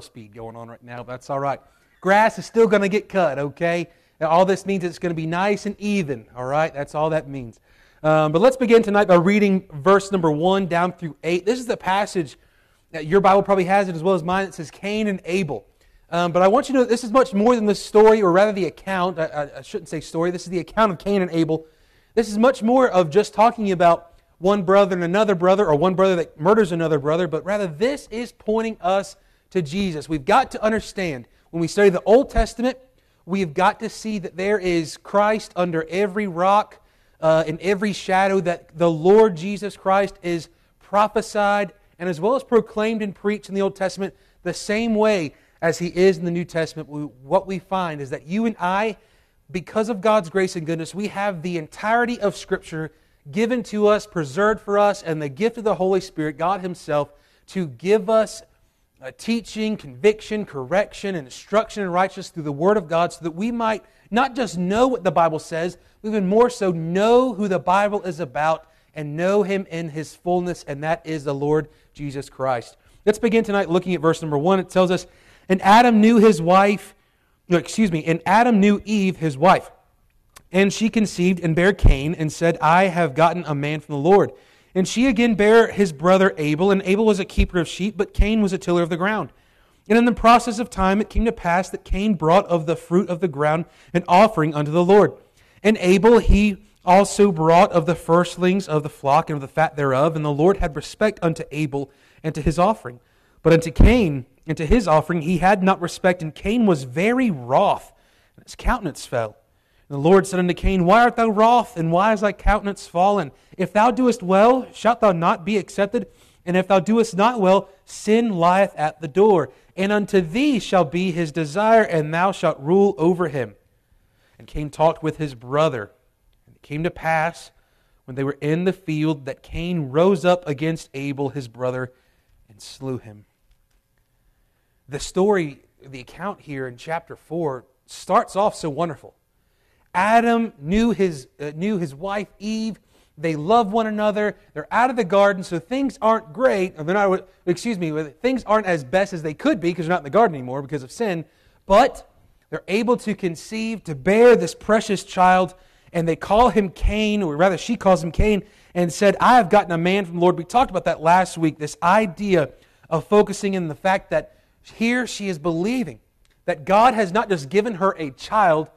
turtle speed going on right now, that's all right. Grass is still going to get cut, okay? All this means it's going to be nice and even, all right? That's all that means. Um, but let's begin tonight by reading verse number 1 down through 8. This is the passage that your Bible probably has it as well as mine. It says Cain and Abel. Um, but I want you to know this is much more than the story, or rather the account. I, I, I shouldn't say story. This is the account of Cain and Abel. This is much more of just talking about one brother and another brother, or one brother that murders another brother, but rather this is pointing us to Jesus. We've got to understand when we study the Old Testament, we've got to see that there is Christ under every rock, uh, in every shadow, that the Lord Jesus Christ is prophesied and as well as proclaimed and preached in the Old Testament the same way as he is in the New Testament, we, what we find is that you and I, because of God's grace and goodness, we have the entirety of Scripture given to us, preserved for us, and the gift of the Holy Spirit, God Himself, to give us a teaching, conviction, correction, and instruction in righteousness through the Word of God so that we might not just know what the Bible says, but even more so know who the Bible is about and know Him in His fullness, and that is the Lord Jesus Christ. Let's begin tonight looking at verse number one. It tells us, and Adam knew his wife, no, excuse me, and Adam knew Eve, his wife. And she conceived and bare Cain and said, I have gotten a man from the Lord. And she again bare his brother Abel, and Abel was a keeper of sheep, but Cain was a tiller of the ground. And in the process of time it came to pass that Cain brought of the fruit of the ground an offering unto the Lord. And Abel he also brought of the firstlings of the flock and of the fat thereof, and the Lord had respect unto Abel and to his offering. But unto Cain and to his offering he had not respect, and Cain was very wroth, and his countenance fell. The Lord said unto Cain, Why art thou wroth, and why is thy countenance fallen? If thou doest well, shalt thou not be accepted? And if thou doest not well, sin lieth at the door. And unto thee shall be his desire, and thou shalt rule over him. And Cain talked with his brother. And it came to pass, when they were in the field, that Cain rose up against Abel his brother and slew him the story, the account here in chapter 4 starts off so wonderful. Adam knew his, uh, knew his wife Eve. They love one another. They're out of the garden, so things aren't great. Or they're not, excuse me, things aren't as best as they could be because they're not in the garden anymore because of sin. But they're able to conceive, to bear this precious child, and they call him Cain, or rather, she calls him Cain, and said, I have gotten a man from the Lord. We talked about that last week, this idea of focusing in the fact that here she is believing that God has not just given her a child,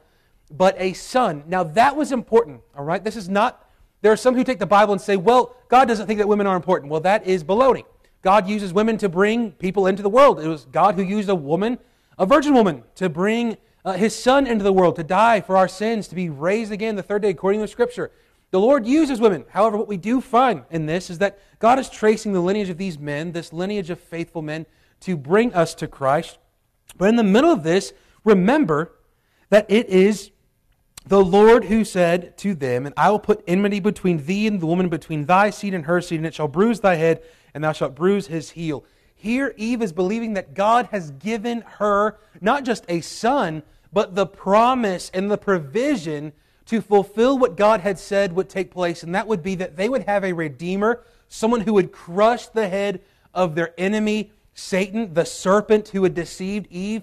but a son. Now that was important, all right? This is not, there are some who take the Bible and say, well, God doesn't think that women are important. Well, that is baloney. God uses women to bring people into the world. It was God who used a woman, a virgin woman, to bring uh, his son into the world, to die for our sins, to be raised again the third day according to the scripture. The Lord uses women. However, what we do find in this is that God is tracing the lineage of these men, this lineage of faithful men, to bring us to Christ. But in the middle of this, remember that it is the Lord who said to them, And I will put enmity between thee and the woman, between thy seed and her seed, and it shall bruise thy head, and thou shalt bruise his heel. Here, Eve is believing that God has given her not just a son, but the promise and the provision to fulfill what God had said would take place, and that would be that they would have a redeemer, someone who would crush the head of their enemy Satan, the serpent who had deceived Eve.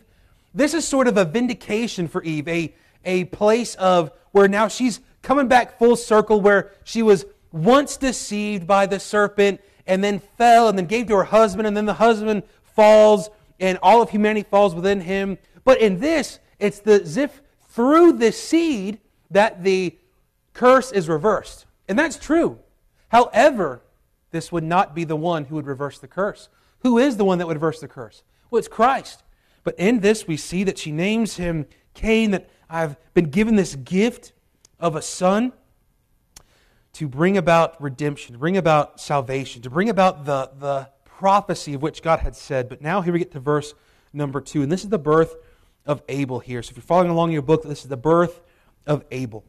This is sort of a vindication for Eve, a, a place of where now she's coming back full circle, where she was once deceived by the serpent and then fell and then gave to her husband, and then the husband falls and all of humanity falls within him. But in this, it's the, as if through the seed that the curse is reversed. And that's true. However, this would not be the one who would reverse the curse. Who is the one that would reverse the curse? Well, it's Christ. But in this, we see that she names him Cain, that I've been given this gift of a son to bring about redemption, to bring about salvation, to bring about the, the prophecy of which God had said. But now here we get to verse number two, and this is the birth of Abel here. So if you're following along in your book, this is the birth of Abel.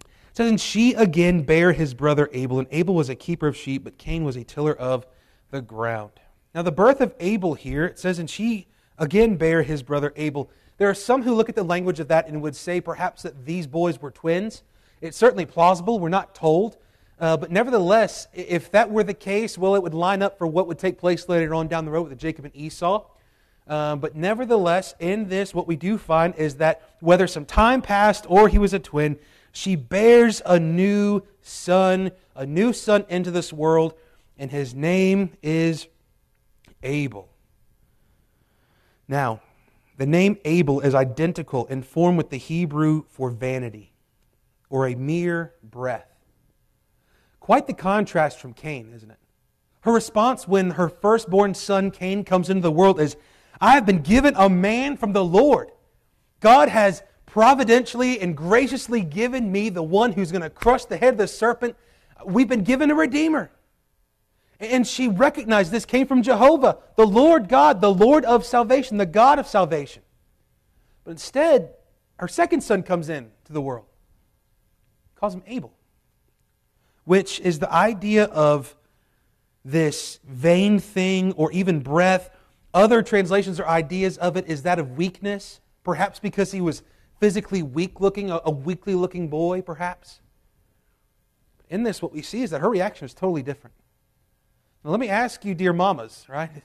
It says, And she again bare his brother Abel, and Abel was a keeper of sheep, but Cain was a tiller of the ground. Now, the birth of Abel here, it says, and she again bare his brother Abel. There are some who look at the language of that and would say perhaps that these boys were twins. It's certainly plausible. We're not told. Uh, but nevertheless, if that were the case, well, it would line up for what would take place later on down the road with Jacob and Esau. Um, but nevertheless, in this, what we do find is that whether some time passed or he was a twin, she bears a new son, a new son into this world, and his name is Abel. Now, the name Abel is identical in form with the Hebrew for vanity, or a mere breath. Quite the contrast from Cain, isn't it? Her response when her firstborn son Cain comes into the world is, I have been given a man from the Lord. God has providentially and graciously given me the one who's going to crush the head of the serpent. We've been given a redeemer. And she recognized this came from Jehovah, the Lord God, the Lord of salvation, the God of salvation. But instead, her second son comes in to the world. Calls him Abel, which is the idea of this vain thing or even breath. Other translations or ideas of it is that of weakness, perhaps because he was physically weak looking, a, a weakly looking boy, perhaps. In this, what we see is that her reaction is totally different. Now, let me ask you, dear mamas, right?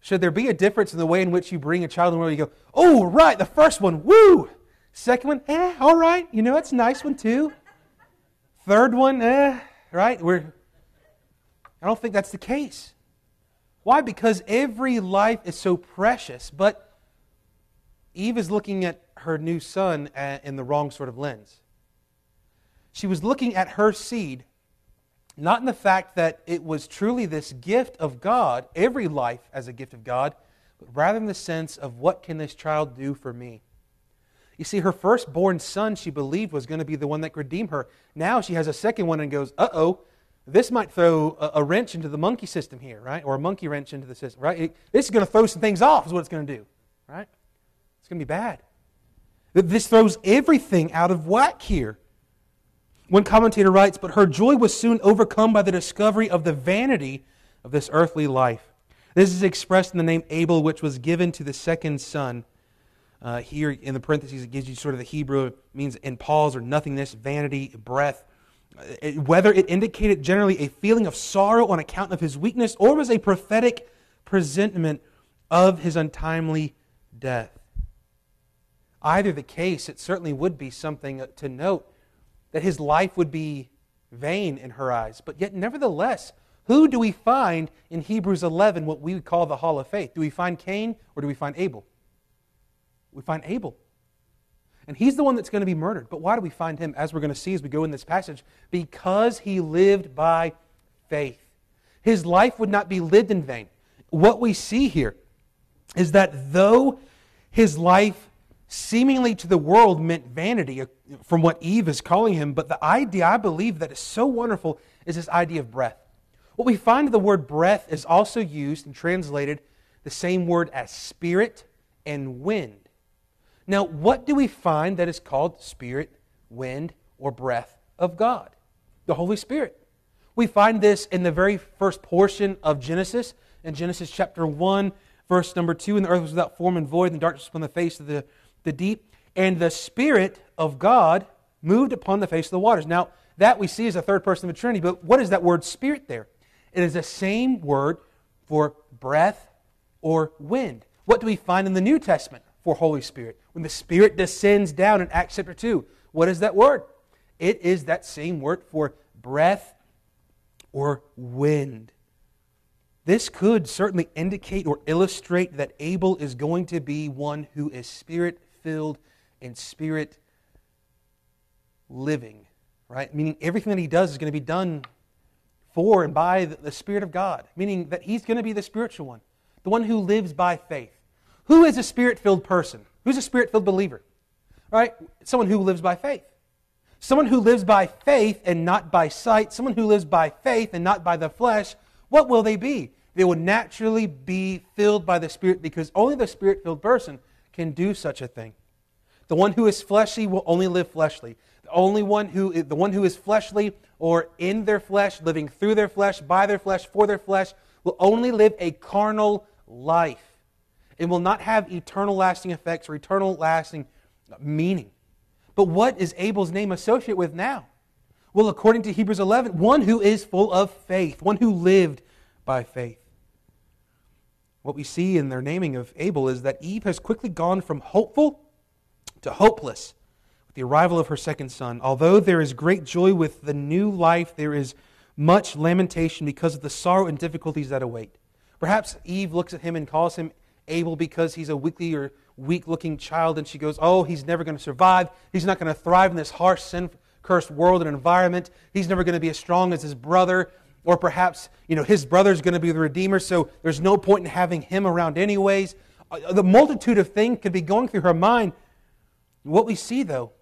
Should there be a difference in the way in which you bring a child in the world? You go, oh, right, the first one, woo! Second one, eh, all right, you know, it's a nice one too. Third one, eh, right? We're, I don't think that's the case. Why? Because every life is so precious, but Eve is looking at her new son in the wrong sort of lens. She was looking at her seed not in the fact that it was truly this gift of God, every life as a gift of God, but rather in the sense of what can this child do for me? You see, her firstborn son she believed was going to be the one that could redeem her. Now she has a second one and goes, uh oh, this might throw a, a, wrench into the monkey system here, right? Or a monkey wrench into the system, right? It, this is going to throw some things off, is what it's going to do, right? It's going to be bad. This throws everything out of whack here. One commentator writes, But her joy was soon overcome by the discovery of the vanity of this earthly life. This is expressed in the name Abel, which was given to the second son. Uh, here in the parentheses, it gives you sort of the Hebrew, it means in pause or nothingness, vanity, breath. Uh, whether it indicated generally a feeling of sorrow on account of his weakness or was a prophetic presentiment of his untimely death. Either the case, it certainly would be something to note that his life would be vain in her eyes. But yet, nevertheless, who do we find in Hebrews 11 what we would call the hall of faith? Do we find Cain or do we find Abel? We find Abel. And he's the one that's going to be murdered. But why do we find him, as we're going to see as we go in this passage? Because he lived by faith. His life would not be lived in vain. What we see here is that though his life seemingly to the world meant vanity uh, from what Eve is calling him, but the idea I believe that is so wonderful is this idea of breath. What we find the word breath is also used and translated the same word as spirit and wind. Now, what do we find that is called spirit, wind, or breath of God? The Holy Spirit. We find this in the very first portion of Genesis, in Genesis chapter 1, verse number 2. And the earth was without form and void, and darkness upon the face of the the deep, and the Spirit of God moved upon the face of the waters. Now, that we see as a third person of the Trinity, but what is that word spirit there? It is the same word for breath or wind. What do we find in the New Testament for Holy Spirit? When the Spirit descends down in Acts chapter 2, what is that word? It is that same word for breath or wind. This could certainly indicate or illustrate that Abel is going to be one who is spirit filled and spirit living, right? Meaning everything that he does is going to be done for and by the Spirit of God, meaning that he's going to be the spiritual one, the one who lives by faith. Who is a spirit filled person? Who's a spirit filled believer? Right? Someone who lives by faith. Someone who lives by faith and not by sight, someone who lives by faith and not by the flesh, what will they be? They will naturally be filled by the Spirit because only the Spirit filled person can do such a thing. The one who is fleshly will only live fleshly. The only one who the one who is fleshly or in their flesh, living through their flesh, by their flesh, for their flesh, will only live a carnal life and will not have eternal lasting effects or eternal lasting meaning. But what is Abel's name associated with now? Well, according to Hebrews 11, one who is full of faith, one who lived by faith. What we see in their naming of Abel is that Eve has quickly gone from hopeful to hopeless with the arrival of her second son. Although there is great joy with the new life, there is much lamentation because of the sorrow and difficulties that await. Perhaps Eve looks at him and calls him Abel because he's a weakly or weak looking child, and she goes, Oh, he's never going to survive. He's not going to thrive in this harsh, sin cursed world and environment. He's never going to be as strong as his brother. Or perhaps, you know, his brother's going to be the Redeemer, so there's no point in having him around, anyways. Uh, the multitude of things could be going through her mind. What we see, though,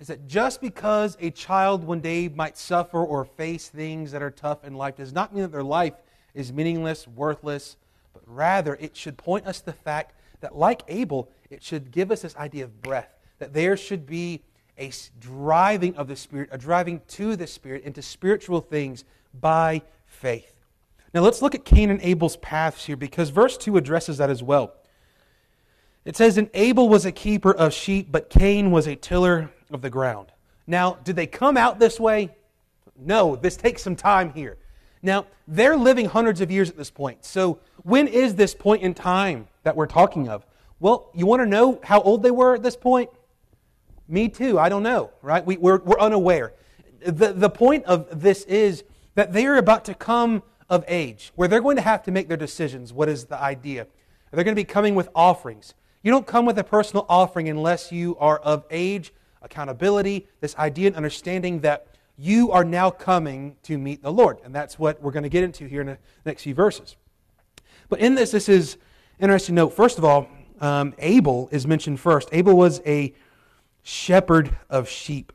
is that just because a child one day might suffer or face things that are tough in life does not mean that their life is meaningless, worthless, but rather it should point us to the fact that, like Abel, it should give us this idea of breath, that there should be a driving of the Spirit, a driving to the Spirit into spiritual things by faith. Now let's look at Cain and Abel's paths here because verse 2 addresses that as well. It says, And Abel was a keeper of sheep, but Cain was a tiller of the ground. Now, did they come out this way? No, this takes some time here. Now, they're living hundreds of years at this point. So, when is this point in time that we're talking of? Well, you want to know how old they were at this point? Me too. I don't know, right? We, we're, we're unaware. The, the point of this is that they are about to come of age, where they're going to have to make their decisions. What is the idea? They're going to be coming with offerings. You don't come with a personal offering unless you are of age, accountability, this idea and understanding that you are now coming to meet the Lord. And that's what we're going to get into here in the next few verses. But in this, this is interesting note. First of all, um, Abel is mentioned first. Abel was a shepherd of sheep.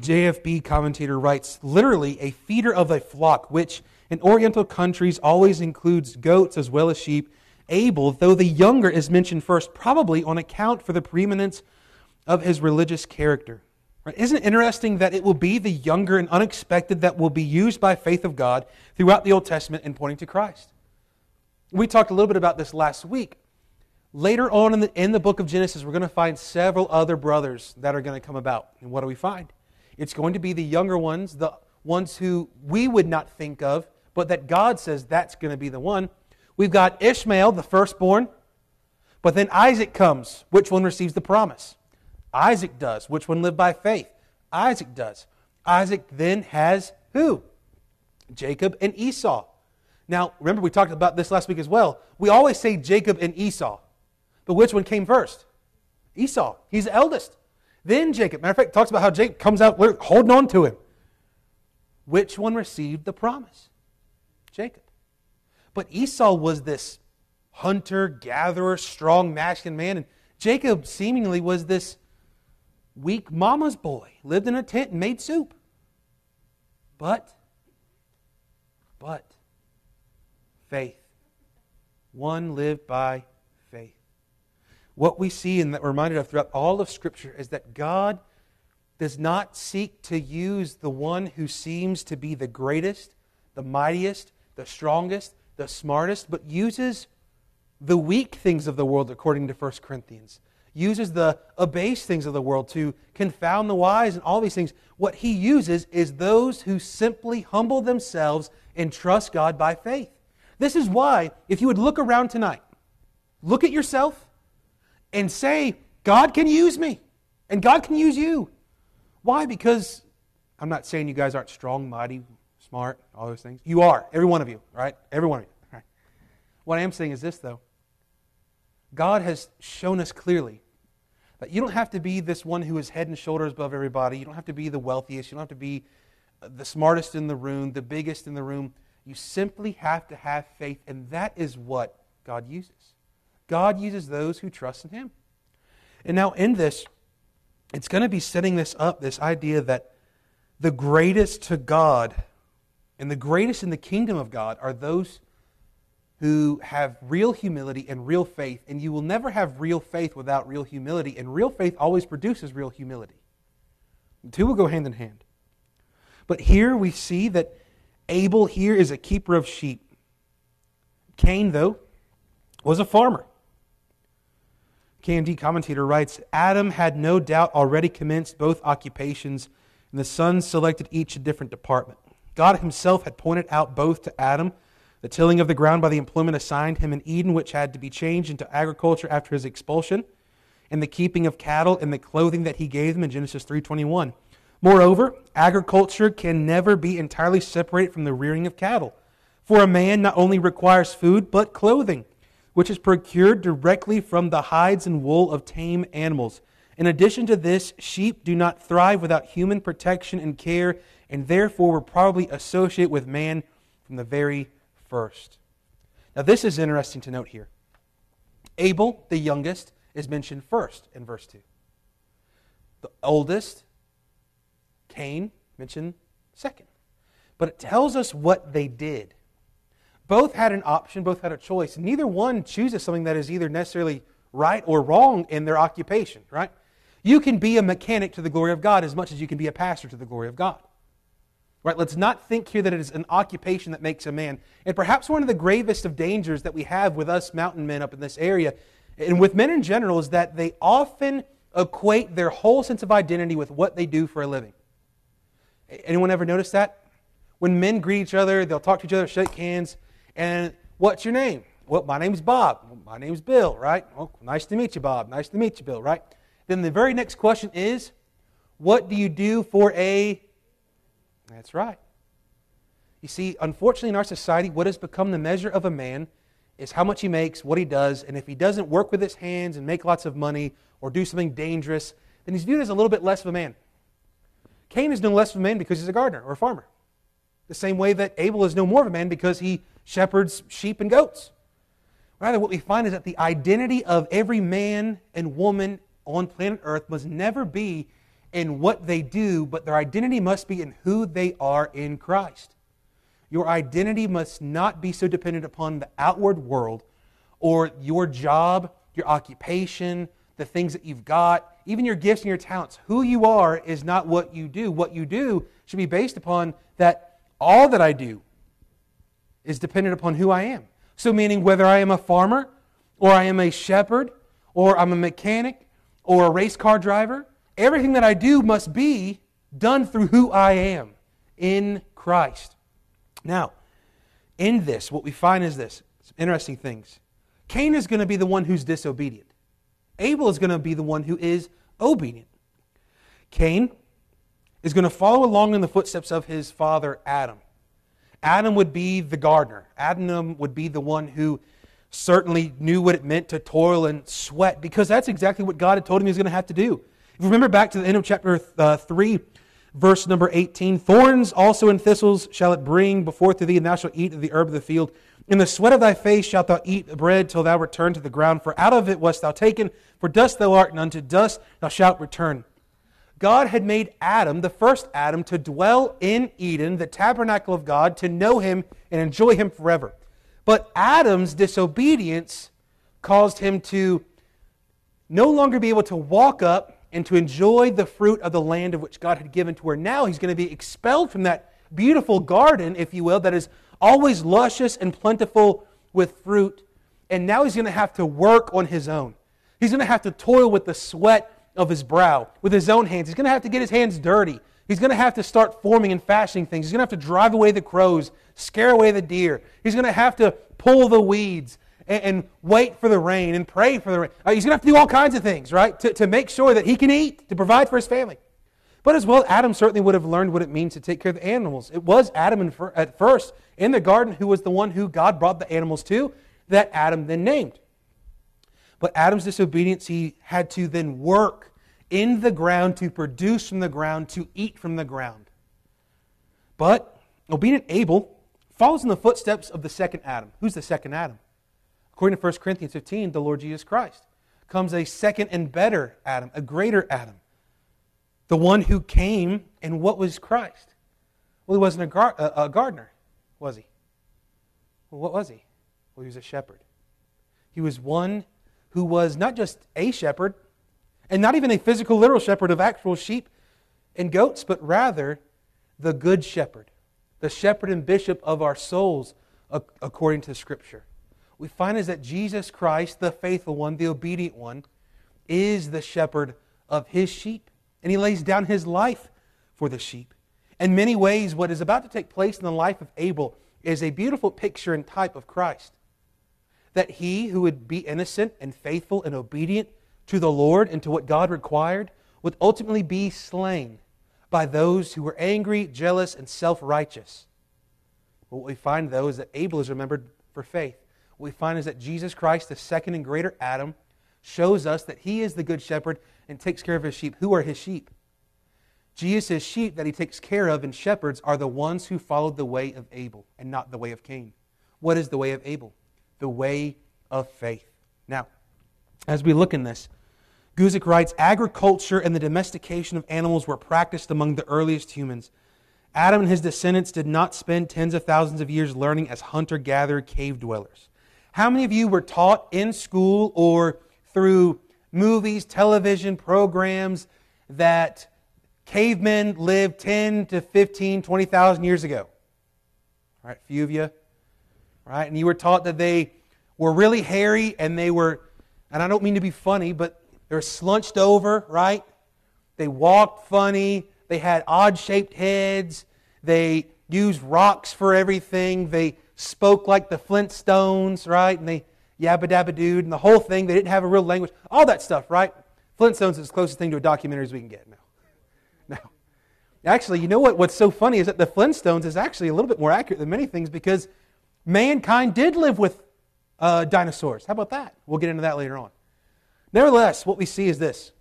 JFB commentator writes literally a feeder of a flock, which in Oriental countries always includes goats as well as sheep. Abel, though the younger is mentioned first, probably on account for the preeminence of his religious character. Right? Isn't it interesting that it will be the younger and unexpected that will be used by faith of God throughout the Old Testament in pointing to Christ? We talked a little bit about this last week. Later on in the, in the book of Genesis, we're going to find several other brothers that are going to come about. And what do we find? It's going to be the younger ones, the ones who we would not think of, but that God says that's going to be the one. We've got Ishmael, the firstborn, but then Isaac comes. Which one receives the promise? Isaac does. Which one lived by faith? Isaac does. Isaac then has who? Jacob and Esau. Now, remember, we talked about this last week as well. We always say Jacob and Esau, but which one came first? Esau. He's the eldest. Then Jacob. Matter of fact, talks about how Jacob comes out holding on to him. Which one received the promise? Jacob. But Esau was this hunter, gatherer, strong, masculine man, and Jacob seemingly was this weak mama's boy, lived in a tent and made soup. But, but, faith. One lived by what we see and that we're reminded of throughout all of Scripture is that God does not seek to use the one who seems to be the greatest, the mightiest, the strongest, the smartest, but uses the weak things of the world, according to 1 Corinthians. Uses the abased things of the world to confound the wise and all these things. What he uses is those who simply humble themselves and trust God by faith. This is why, if you would look around tonight, look at yourself, and say, God can use me and God can use you. Why? Because I'm not saying you guys aren't strong, mighty, smart, all those things. You are, every one of you, right? Every one of you. Right? What I am saying is this, though God has shown us clearly that you don't have to be this one who is head and shoulders above everybody. You don't have to be the wealthiest. You don't have to be uh, the smartest in the room, the biggest in the room. You simply have to have faith, and that is what God uses. God uses those who trust in Him. And now, in this, it's going to be setting this up this idea that the greatest to God and the greatest in the kingdom of God are those who have real humility and real faith. And you will never have real faith without real humility. And real faith always produces real humility. The two will go hand in hand. But here we see that Abel here is a keeper of sheep. Cain, though, was a farmer. K&D commentator writes Adam had no doubt already commenced both occupations, and the sons selected each a different department. God himself had pointed out both to Adam the tilling of the ground by the employment assigned him in Eden, which had to be changed into agriculture after his expulsion, and the keeping of cattle and the clothing that he gave them in Genesis 3:21. Moreover, agriculture can never be entirely separated from the rearing of cattle. For a man not only requires food, but clothing, which is procured directly from the hides and wool of tame animals. In addition to this, sheep do not thrive without human protection and care, and therefore were probably associated with man from the very first. Now, this is interesting to note here. Abel, the youngest, is mentioned first in verse 2. The oldest, Cain, mentioned second. But it tells us what they did. Both had an option, both had a choice. Neither one chooses something that is either necessarily right or wrong in their occupation, right? You can be a mechanic to the glory of God as much as you can be a pastor to the glory of God. Right? Let's not think here that it is an occupation that makes a man. And perhaps one of the gravest of dangers that we have with us mountain men up in this area, and with men in general, is that they often equate their whole sense of identity with what they do for a living. Anyone ever notice that? When men greet each other, they'll talk to each other, shake hands, and what's your name? Well, my name's Bob. Well, my name's Bill, right? Well, nice to meet you, Bob. Nice to meet you, Bill, right? Then the very next question is, what do you do for a that's right. You see, unfortunately, in our society, what has become the measure of a man is how much he makes, what he does, and if he doesn't work with his hands and make lots of money or do something dangerous, then he's viewed as a little bit less of a man. Cain is no less of a man because he's a gardener or a farmer. The same way that Abel is no more of a man because he shepherds sheep and goats. Rather, what we find is that the identity of every man and woman on planet Earth must never be in what they do, but their identity must be in who they are in Christ. Your identity must not be so dependent upon the outward world or your job, your occupation, the things that you've got, even your gifts and your talents. Who you are is not what you do. What you do should be based upon that all that I do is dependent upon who I am. So, meaning whether I am a farmer, or I am a shepherd, or I'm a mechanic, or a race car driver, Everything that I do must be done through who I am in Christ. Now, in this, what we find is this some interesting things. Cain is going to be the one who's disobedient, Abel is going to be the one who is obedient. Cain is going to follow along in the footsteps of his father Adam. Adam would be the gardener, Adam would be the one who certainly knew what it meant to toil and sweat because that's exactly what God had told him he was going to have to do. If you remember back to the end of chapter uh, 3, verse number 18 Thorns also and thistles shall it bring before to thee, and thou shalt eat of the herb of the field. In the sweat of thy face shalt thou eat bread till thou return to the ground, for out of it wast thou taken, for dust thou art, and unto dust thou shalt return. God had made Adam, the first Adam, to dwell in Eden, the tabernacle of God, to know him and enjoy him forever. But Adam's disobedience caused him to no longer be able to walk up and to enjoy the fruit of the land of which God had given to her. Now he's going to be expelled from that beautiful garden, if you will, that is always luscious and plentiful with fruit. And now he's going to have to work on his own. He's going to have to toil with the sweat of his brow, with his own hands. He's going to have to get his hands dirty. He's going to have to start forming and fashioning things. He's going to have to drive away the crows, scare away the deer. He's going to have to pull the weeds and, and wait for the rain and pray for the rain. Uh, he's going to have to do all kinds of things, right, to, to make sure that he can eat, to provide for his family. But as well, Adam certainly would have learned what it means to take care of the animals. It was Adam at first in the garden who was the one who God brought the animals to, that Adam then named. But Adam's disobedience, he had to then work in the ground to produce from the ground, to eat from the ground. But obedient Abel follows in the footsteps of the second Adam. Who's the second Adam? According to 1 Corinthians 15, the Lord Jesus Christ comes a second and better Adam, a greater Adam. The one who came, and what was Christ? Well, he wasn't a, gar- a, a gardener, was he? Well, what was he? Well, he was a shepherd. He was one who was not just a shepherd, and not even a physical, literal shepherd of actual sheep and goats, but rather the good shepherd, the shepherd and bishop of our souls, according to Scripture we find is that Jesus Christ, the faithful one, the obedient one, is the shepherd of his sheep. And he lays down his life for the sheep. In many ways, what is about to take place in the life of Abel is a beautiful picture and type of Christ. That he who would be innocent and faithful and obedient to the Lord and to what God required would ultimately be slain by those who were angry, jealous, and self righteous. What we find, though, is that Abel is remembered for faith. What we find is that Jesus Christ, the second and greater Adam, shows us that he is the good shepherd and takes care of his sheep. Who are his sheep? Jesus' sheep that he takes care of and shepherds are the ones who followed the way of Abel and not the way of Cain. What is the way of Abel? The way of faith. Now, as we look in this, Guzik writes Agriculture and the domestication of animals were practiced among the earliest humans. Adam and his descendants did not spend tens of thousands of years learning as hunter gatherer cave dwellers. How many of you were taught in school or through movies, television programs that cavemen lived 10 to 15, 20,000 years ago. All right, a few of you. Right? And you were taught that they were really hairy and they were, and I don't mean to be funny, but they were slunched over, right? They walked funny. They had odd shaped heads. They used rocks for everything. They spoke like the Flintstones, right? And they yabba dabba dude and the whole thing. They didn't have a real language. All that stuff, right? Flintstones is the closest thing to a documentary as we can get now. Now, actually, you know what? What's so funny is that the Flintstones is actually a little bit more accurate than many things because mankind did live with uh, dinosaurs. How about that? We'll get into that later on. Nevertheless, what we see is this.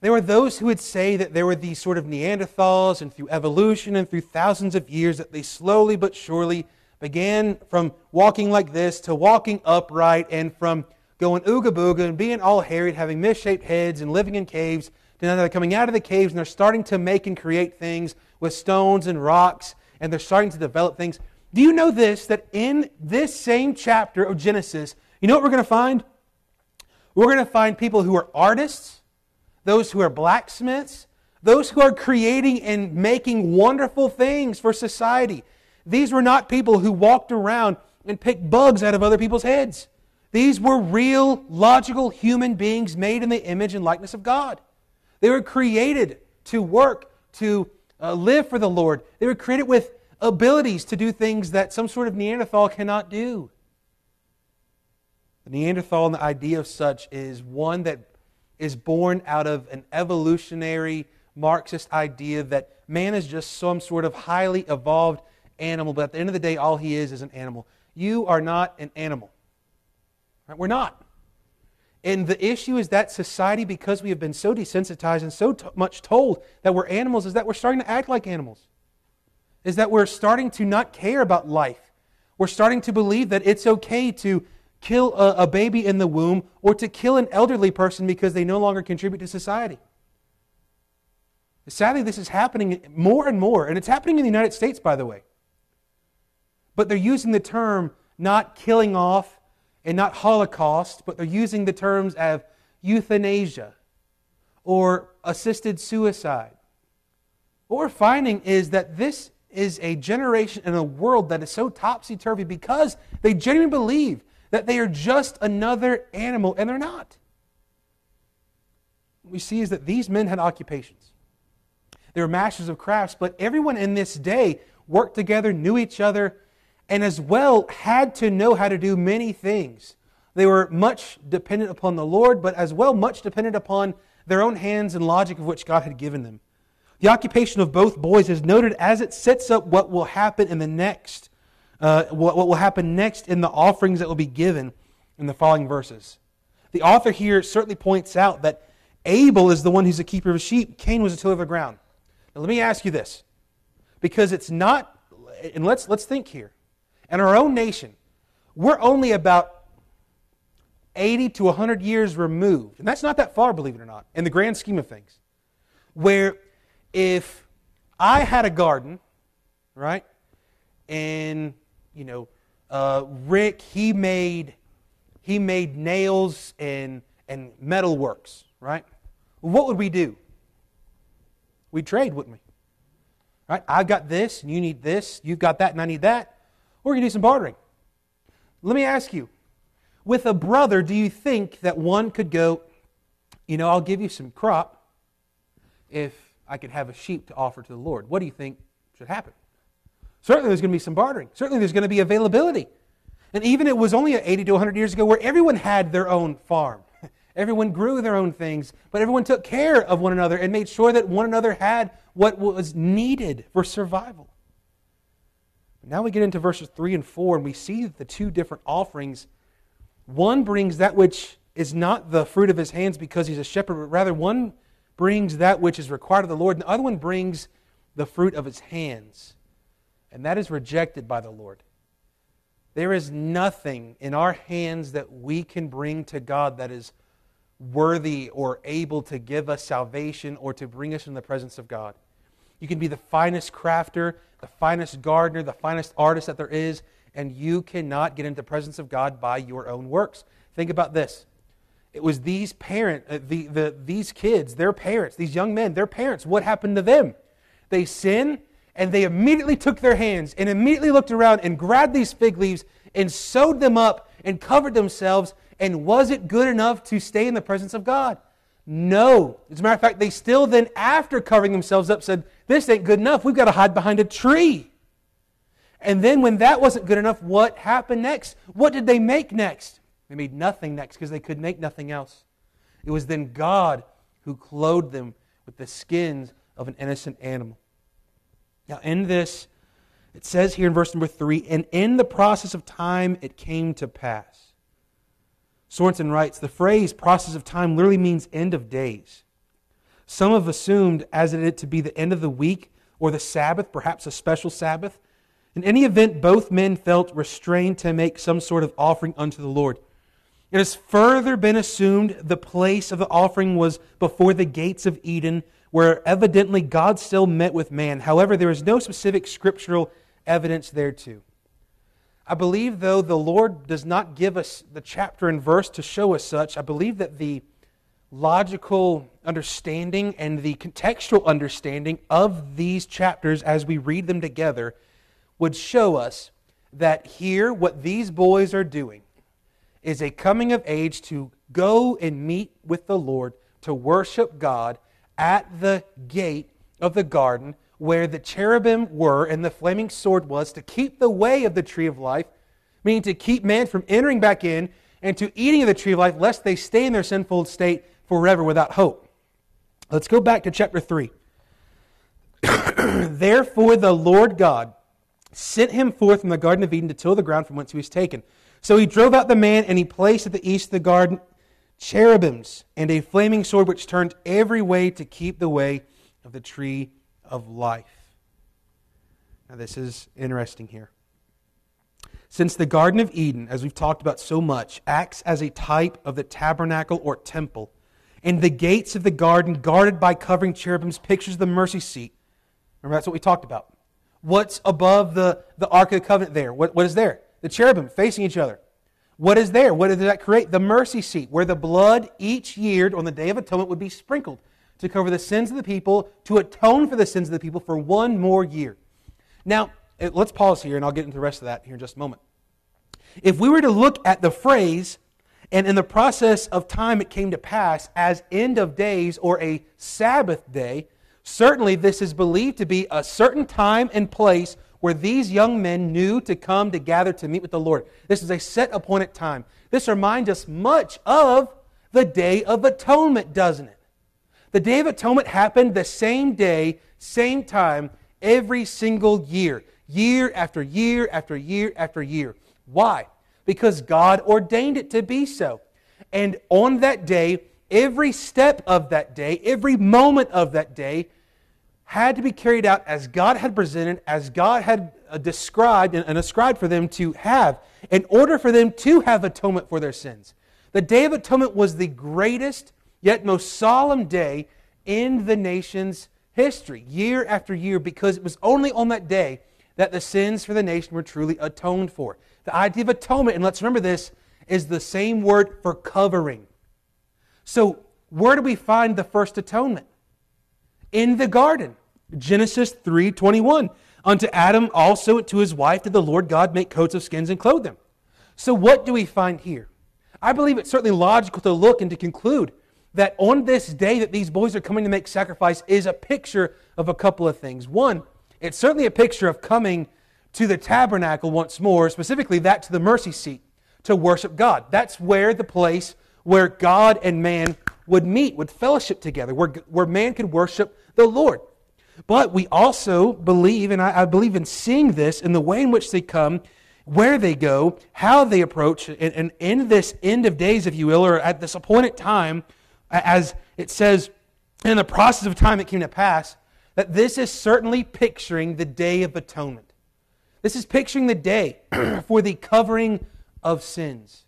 There were those who would say that there were these sort of Neanderthals, and through evolution and through thousands of years, that they slowly but surely began from walking like this to walking upright, and from going ooga booga and being all hairy, and having misshaped heads, and living in caves to now they're coming out of the caves and they're starting to make and create things with stones and rocks, and they're starting to develop things. Do you know this? That in this same chapter of Genesis, you know what we're going to find? We're going to find people who are artists, those who are blacksmiths, those who are creating and making wonderful things for society. These were not people who walked around and picked bugs out of other people's heads. These were real, logical human beings made in the image and likeness of God. They were created to work, to uh, live for the Lord. They were created with abilities to do things that some sort of Neanderthal cannot do. The Neanderthal and the idea of such is one that is born out of an evolutionary Marxist idea that man is just some sort of highly evolved animal, but at the end of the day, all he is is an animal. You are not an animal. Right? We're not. And the issue is that society, because we have been so desensitized and so t- much told that we're animals, is that we're starting to act like animals. Is that we're starting to not care about life. We're starting to believe that it's okay to kill a, a baby in the womb or to kill an elderly person because they no longer contribute to society. Sadly, this is happening more and more, and it's happening in the United States, by the way. But they're using the term not killing off and not Holocaust, but they're using the terms of euthanasia or assisted suicide. What we're finding is that this is a generation in a world that is so topsy turvy because they genuinely believe that they are just another animal, and they're not. What we see is that these men had occupations. They were masters of crafts, but everyone in this day worked together, knew each other, and as well had to know how to do many things. They were much dependent upon the Lord, but as well much dependent upon their own hands and logic of which God had given them. The occupation of both boys is noted as it sets up what will happen in the next, uh, what, what will happen next in the offerings that will be given in the following verses. The author here certainly points out that Abel is the one who's a keeper of sheep. Cain was a tiller of the ground. Now let me ask you this, because it's not, and let's let's think here. In our own nation, we're only about 80 to 100 years removed, and that's not that far, believe it or not, in the grand scheme of things, where if I had a garden, right, and, you know, uh, Rick, he made, he made nails and, and metal works, right? what would we do? We'd trade, wouldn't we? Right? I've got this, and you need this. You've got that, and I need that. We're going to do some bartering. Let me ask you with a brother, do you think that one could go, you know, I'll give you some crop if I could have a sheep to offer to the Lord? What do you think should happen? Certainly there's going to be some bartering. Certainly there's going to be availability. And even it was only 80 to 100 years ago where everyone had their own farm. Everyone grew their own things, but everyone took care of one another and made sure that one another had what was needed for survival. Now we get into verses 3 and 4, and we see the two different offerings. One brings that which is not the fruit of his hands because he's a shepherd, but rather one brings that which is required of the Lord, and the other one brings the fruit of his hands. And that is rejected by the Lord. There is nothing in our hands that we can bring to God that is worthy or able to give us salvation or to bring us in the presence of God. You can be the finest crafter, the finest gardener, the finest artist that there is, and you cannot get into the presence of God by your own works. Think about this. It was these parent, uh, the, the, these kids, their parents, these young men, their parents. What happened to them? They sin, and they immediately took their hands and immediately looked around and grabbed these fig leaves and sewed them up and covered themselves and was it good enough to stay in the presence of God? No. As a matter of fact, they still then, after covering themselves up, said, This ain't good enough. We've got to hide behind a tree. And then, when that wasn't good enough, what happened next? What did they make next? They made nothing next because they could make nothing else. It was then God who clothed them with the skins of an innocent animal. Now, in this, it says here in verse number three, and in the process of time it came to pass. Sorensen writes The phrase process of time literally means end of days. Some have assumed as it to be the end of the week or the Sabbath, perhaps a special Sabbath. In any event, both men felt restrained to make some sort of offering unto the Lord. It has further been assumed the place of the offering was before the gates of Eden, where evidently God still met with man. However, there is no specific scriptural evidence thereto. I believe, though, the Lord does not give us the chapter and verse to show us such. I believe that the logical understanding and the contextual understanding of these chapters as we read them together would show us that here, what these boys are doing is a coming of age to go and meet with the Lord, to worship God at the gate of the garden where the cherubim were and the flaming sword was to keep the way of the tree of life, meaning to keep man from entering back in and to eating of the tree of life, lest they stay in their sinful state forever without hope. Let's go back to chapter 3. Therefore, the Lord God sent him forth from the Garden of Eden to till the ground from whence he was taken. So he drove out the man, and he placed at the east of the garden cherubims and a flaming sword which turned every way to keep the way of the tree of life. Now, this is interesting here. Since the Garden of Eden, as we've talked about so much, acts as a type of the tabernacle or temple, and the gates of the garden guarded by covering cherubims pictures the mercy seat. Remember, that's what we talked about. What's above the, the Ark of the Covenant there? What, what is there? The cherubim facing each other. What is there? What does that create? The mercy seat, where the blood each year on the Day of Atonement would be sprinkled to cover the sins of the people, to atone for the sins of the people for one more year. Now, eh, let's pause here and I'll get into the rest of that here in just a moment. If we were to look at the phrase, and in the process of time it came to pass as end of days or a Sabbath day, certainly this is believed to be a certain time and place where these young men knew to come to gather to meet with the Lord. This is a set appointed time. This reminds us much of the Day of Atonement, doesn't it? The Day of Atonement happened the same day, same time, every single year, year after year after year after year. Why? Because God ordained it to be so. And on that day, every step of that day, every moment of that day, had to be carried out as God had presented, as God had uh, described and ascribed for them to have, in order for them to have atonement for their sins. The Day of Atonement was the greatest yet most solemn day in the nation's history, year after year, because it was only on that day that the sins for the nation were truly atoned for. The idea of atonement, and let's remember this, is the same word for covering. So, where do we find the first atonement? In the garden. Genesis 3:21. Unto Adam also to his wife did the Lord God make coats of skins and clothe them. So what do we find here? I believe it's certainly logical to look and to conclude that on this day that these boys are coming to make sacrifice is a picture of a couple of things. One, it's certainly a picture of coming to the tabernacle once more, specifically that to the mercy seat, to worship God. That's where the place where God and man would meet, would fellowship together, where, where man could worship the Lord. But we also believe, and I, I believe in seeing this in the way in which they come, where they go, how they approach, and, and in this end of days, if you will, or at this appointed time, as it says in the process of time it came to pass, that this is certainly picturing the day of atonement. This is picturing the day for the covering of sins.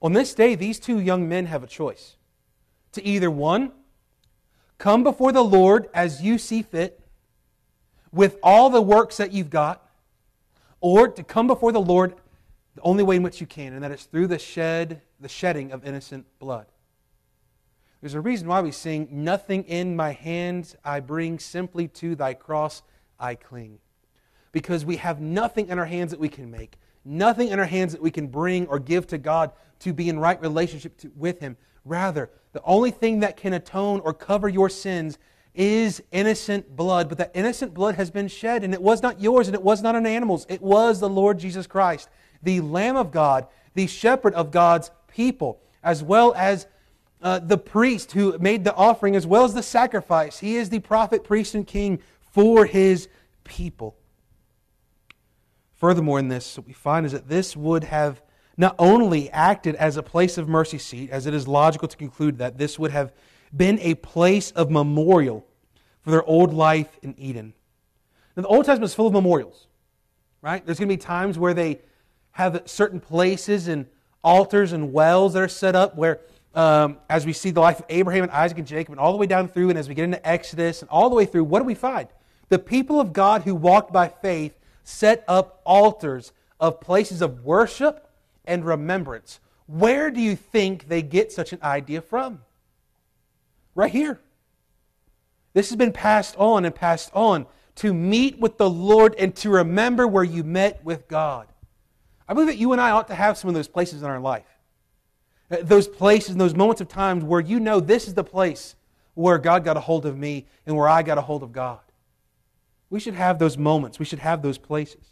On this day, these two young men have a choice to either one, come before the Lord as you see fit with all the works that you've got, or to come before the Lord the only way in which you can, and that is through the shed, the shedding of innocent blood. There's a reason why we sing, Nothing in my hands I bring, simply to thy cross I cling. Because we have nothing in our hands that we can make, nothing in our hands that we can bring or give to God to be in right relationship to, with Him. Rather, the only thing that can atone or cover your sins is innocent blood. But that innocent blood has been shed, and it was not yours, and it was not an animal's. It was the Lord Jesus Christ, the Lamb of God, the shepherd of God's people, as well as uh, the priest who made the offering, as well as the sacrifice. He is the prophet, priest, and king for his people. Furthermore, in this, what we find is that this would have not only acted as a place of mercy seat, as it is logical to conclude that this would have been a place of memorial for their old life in Eden. Now, the Old Testament is full of memorials, right? There's going to be times where they have certain places and altars and wells that are set up where, um, as we see the life of Abraham and Isaac and Jacob, and all the way down through, and as we get into Exodus and all the way through, what do we find? The people of God who walked by faith set up altars of places of worship and remembrance. Where do you think they get such an idea from? Right here. This has been passed on and passed on to meet with the Lord and to remember where you met with God. I believe that you and I ought to have some of those places in our life. Uh, those places and those moments of times where you know this is the place where God got a hold of me and where I got a hold of God. We should have those moments. We should have those places.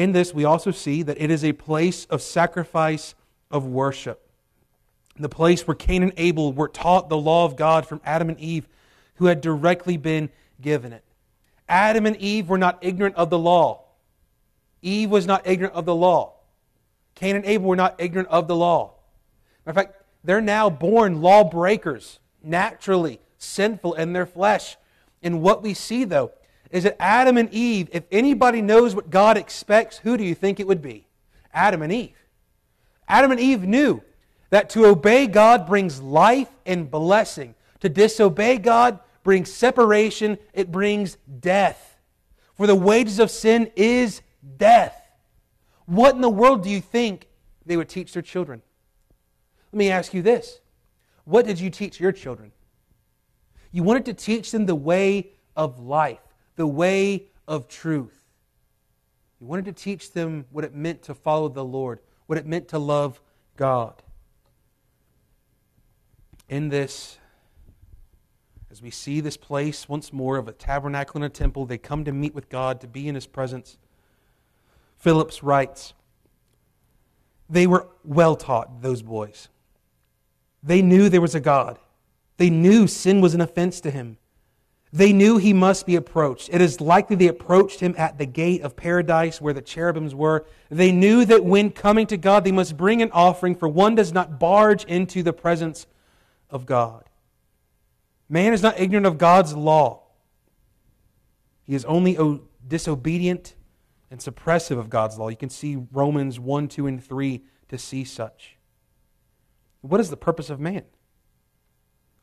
In this, we also see that it is a place of sacrifice of worship. The place where Cain and Abel were taught the law of God from Adam and Eve, who had directly been given it. Adam and Eve were not ignorant of the law. Eve was not ignorant of the law. Cain and Abel were not ignorant of the law. Matter of fact, they're now born lawbreakers, naturally sinful in their flesh. And what we see, though, is that Adam and Eve, if anybody knows what God expects, who do you think it would be? Adam and Eve. Adam and Eve knew that to obey God brings life and blessing. To disobey God brings separation, it brings death. For the wages of sin is death. What in the world do you think they would teach their children? Let me ask you this What did you teach your children? You wanted to teach them the way of life the way of truth. He wanted to teach them what it meant to follow the Lord, what it meant to love God. In this, as we see this place once more of a tabernacle and a temple, they come to meet with God, to be in His presence. Phillips writes, They were well taught, those boys. They knew there was a God. They knew sin was an offense to Him. They knew he must be approached. It is likely they approached him at the gate of paradise where the cherubims were. They knew that when coming to God, they must bring an offering, for one does not barge into the presence of God. Man is not ignorant of God's law, he is only disobedient and suppressive of God's law. You can see Romans 1, 2, and 3 to see such. What is the purpose of man?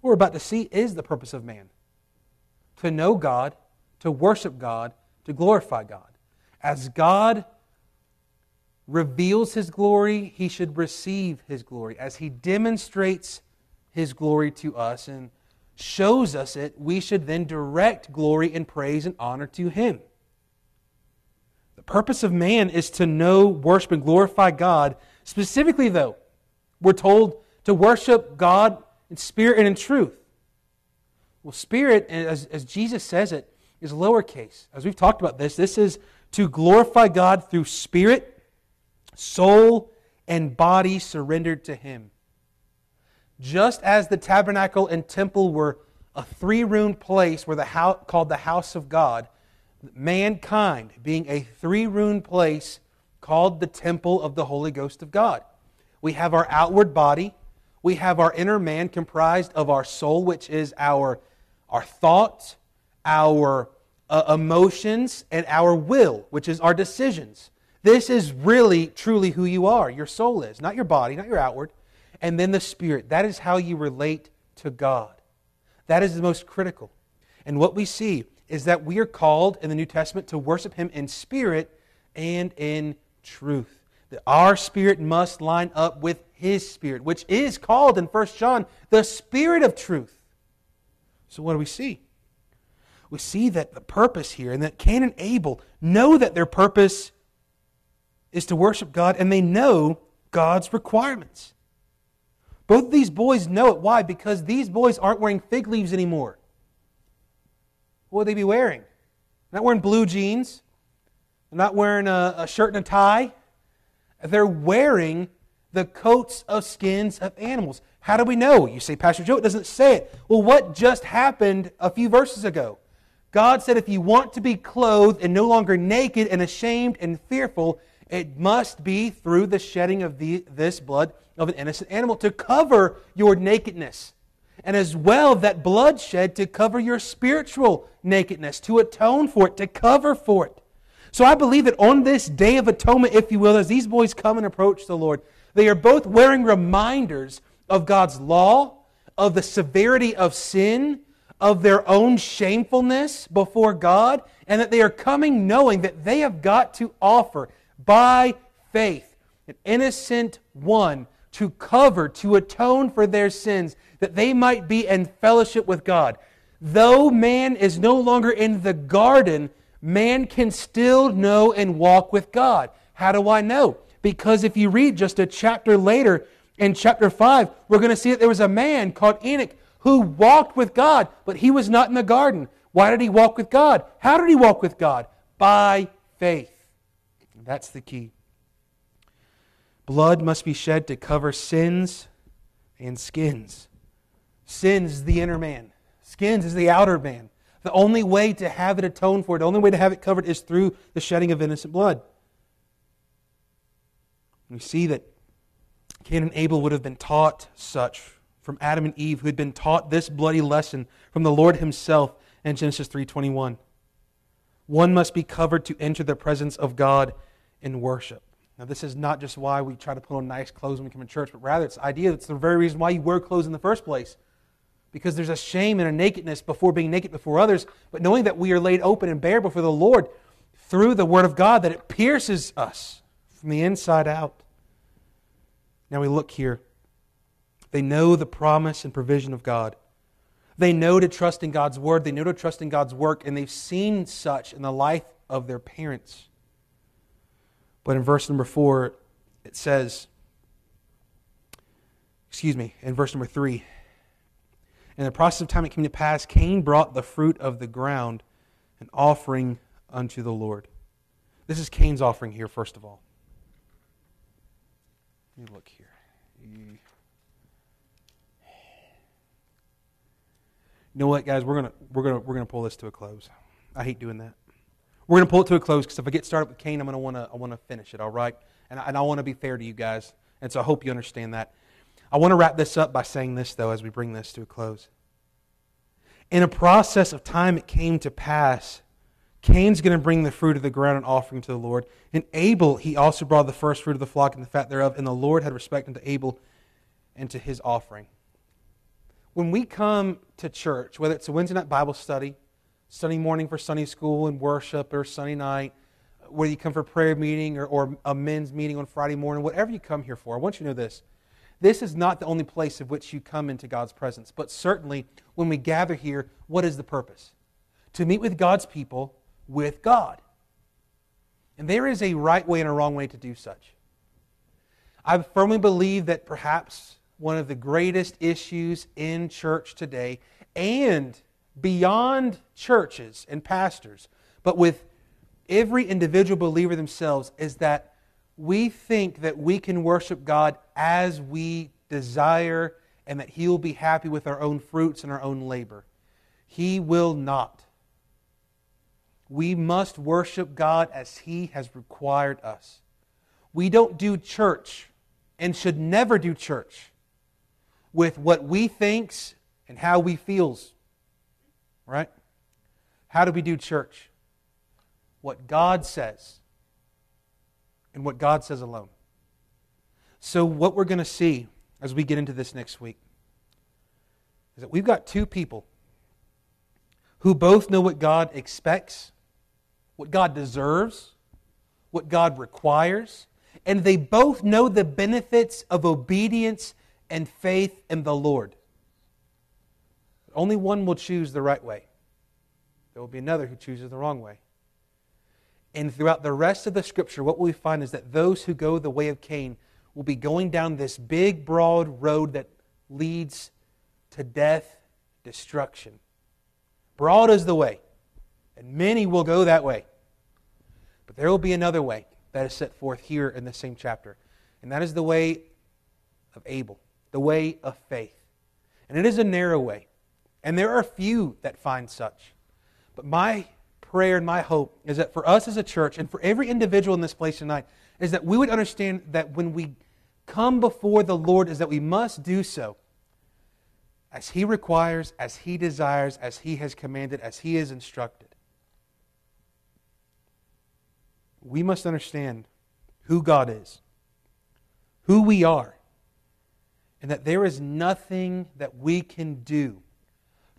What we're about to see is the purpose of man to know God, to worship God, to glorify God. As God reveals his glory, he should receive his glory. As he demonstrates his glory to us and shows us it, we should then direct glory and praise and honor to him. The purpose of man is to know, worship, and glorify God. Specifically, though, we're told to worship God in spirit and in truth. Well, spirit, as, as Jesus says it, is lowercase. As we've talked about this, this is to glorify God through spirit, soul, and body surrendered to Him. Just as the tabernacle and temple were a three room place where the house, called the house of God, mankind being a three room place called the temple of the Holy Ghost of God. We have our outward body, we have our inner man comprised of our soul, which is our, our thoughts, our uh, emotions, and our will, which is our decisions. This is really, truly who you are. Your soul is, not your body, not your outward. And then the spirit. That is how you relate to God. That is the most critical. And what we see is that we are called in the New Testament to worship Him in spirit and in truth. That our spirit must line up with His spirit, which is called in 1 John the Spirit of truth. So, what do we see? We see that the purpose here, and that Cain and Abel know that their purpose is to worship God, and they know God's requirements. Both of these boys know it. Why? Because these boys aren't wearing fig leaves anymore. What would they be wearing? They're not wearing blue jeans. They're not wearing a, a shirt and a tie. They're wearing the coats of skins of animals. How do we know? You say, Pastor Joe, it doesn't say it. Well, what just happened a few verses ago? God said, if you want to be clothed and no longer naked and ashamed and fearful, it must be through the shedding of the, this blood of an innocent animal to cover your nakedness. And as well, that bloodshed to cover your spiritual nakedness, to atone for it, to cover for it. So I believe that on this day of atonement, if you will, as these boys come and approach the Lord, they are both wearing reminders of God's law, of the severity of sin, of their own shamefulness before God, and that they are coming knowing that they have got to offer by faith an innocent one to cover, to atone for their sins, that they might be in fellowship with God. Though man is no longer in the garden, man can still know and walk with God. How do I know? Because if you read just a chapter later, in chapter 5, we're going to see that there was a man called Enoch who walked with God, but he was not in the garden. Why did he walk with God? How did he walk with God? By faith. That's the key. Blood must be shed to cover sins and skins. Sins is the inner man, skins is the outer man. The only way to have it atoned for, the only way to have it covered is through the shedding of innocent blood. We see that Cain and Abel would have been taught such from Adam and Eve, who had been taught this bloody lesson from the Lord Himself in Genesis 3:21. One must be covered to enter the presence of God in worship. Now, this is not just why we try to put on nice clothes when we come to church, but rather it's the idea that's the very reason why you wear clothes in the first place. Because there's a shame and a nakedness before being naked before others, but knowing that we are laid open and bare before the Lord through the Word of God, that it pierces us from the inside out. Now we look here. They know the promise and provision of God. They know to trust in God's Word. They know to trust in God's work, and they've seen such in the life of their parents. But in verse number four, it says, excuse me, in verse number three, in the process of time it came to pass, Cain brought the fruit of the ground, an offering unto the Lord. This is Cain's offering here, first of all. Me look here. You know what, guys? We're gonna we're gonna we're gonna pull this to a close. I hate doing that. We're to pull it to a close because if I get started with Cain, I'm want to I want to finish it. All right, and I, and I want to be fair to you guys, and so I hope you understand that. I want to wrap this up by saying this though, as we bring this to a close. In a process of time, it came to pass. Cain's going to bring the fruit of the ground and offering to the Lord. And Abel, he also brought the first fruit of the flock and the fat thereof. And the Lord had respect unto Abel and to his offering. When we come to church, whether it's a Wednesday night Bible study, Sunday morning for Sunday school and worship, or Sunday night, whether you come for a prayer meeting or, or a men's meeting on Friday morning, whatever you come here for, I want you to know this. This is not the only place of which you come into God's presence, but certainly when we gather here, what is the purpose? To meet with God's people with God. And there is a right way and a wrong way to do such. I firmly believe that perhaps one of the greatest issues in church today and beyond churches and pastors, but with every individual believer themselves is that we think that we can worship God as we desire and that He will be happy with our own fruits and our own labor. He will not. We must worship God as He has required us. We don't do church and should never do church with what we thinks and how we feels. Right? How do we do church? What God says and what God says alone. So, what we're going to see as we get into this next week is that we've got two people who both know what God expects, what God deserves, what God requires, and they both know the benefits of obedience and faith in the Lord. Only one will choose the right way. There will be another who chooses the wrong way. And throughout the rest of the scripture, what we find is that those who go the way of Cain will be going down this big, broad road that leads to death, destruction. Broad is the way, and many will go that way. But there will be another way that is set forth here in the same chapter, and that is the way of Abel, the way of faith. And it is a narrow way, and there are few that find such. But my prayer and my hope is that for us as a church and for every individual in this place tonight is that we would understand that when we come before the Lord is that we must do so as he requires, as he desires, as he has commanded, as he is instructed. We must understand who God is, who we are, and that there is nothing that we can do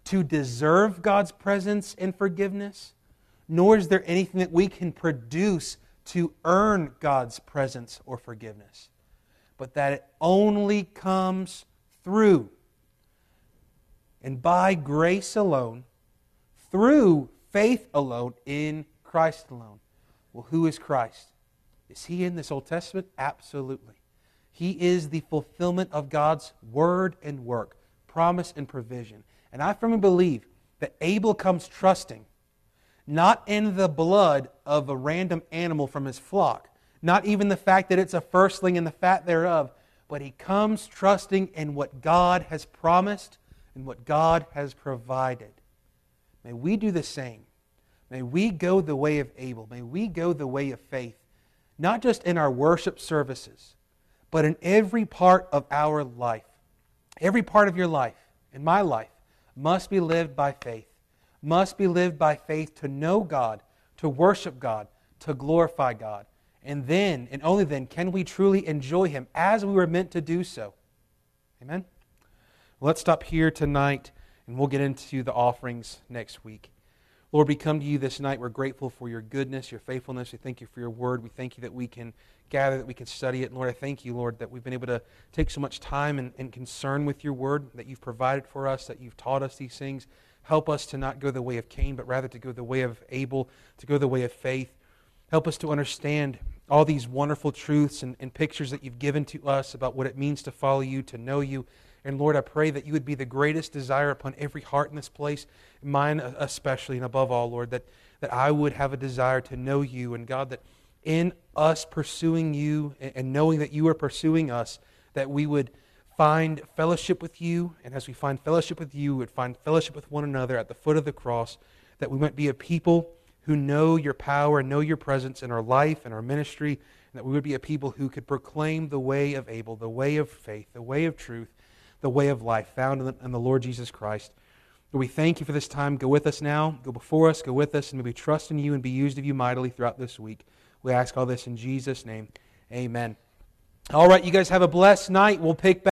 to deserve God's presence and forgiveness nor is there anything that we can produce to earn God's presence or forgiveness, but that it only comes through and by grace alone, through faith alone, in Christ alone. Well, who is Christ? Is he in this Old Testament? Absolutely. He is the fulfillment of God's word and work, promise and provision. And I firmly believe that Abel comes trusting not in the blood of a random animal from his flock, not even the fact that it's a firstling and the fat thereof, but he comes trusting in what God has promised and what God has provided. May we do the same. May we go the way of Abel. May we go the way of faith, not just in our worship services, but in every part of our life. Every part of your life, in my life, must be lived by faith must be lived by faith to know God, to worship God, to glorify God. And then, and only then, can we truly enjoy Him as we were meant to do so. Amen? Let's stop here tonight, and we'll get into the offerings next week. Lord, we come to you this night. We're grateful for your goodness, your faithfulness. We thank you for your word. We thank you that we can gather, that we can study it. And Lord, I thank you, Lord, that we've been able to take so much time and, and concern with your word, that you've provided for us, that you've taught us these things. Help us to not go the way of Cain, but rather to go the way of Abel, to go the way of faith. Help us to understand all these wonderful truths and, and pictures that you've given to us about what it means to follow you, to know you. And Lord, I pray that you would be the greatest desire upon every heart in this place, mine especially, and above all, Lord, that, that I would have a desire to know you. And God, that in us pursuing you and knowing that you are pursuing us, that we would find fellowship with you, and as we find fellowship with you, we would find fellowship with one another at the foot of the cross, that we might be a people who know your power and know your presence in our life and our ministry, and that we would be a people who could proclaim the way of Abel, the way of faith, the way of truth, the way of life found in the, in the Lord Jesus Christ. We thank you for this time. Go with us now. Go before us. Go with us. And may we trust in you and be used of you mightily throughout this week. We ask all this in Jesus' name. Amen. All right, you guys have a blessed night. We'll pick back.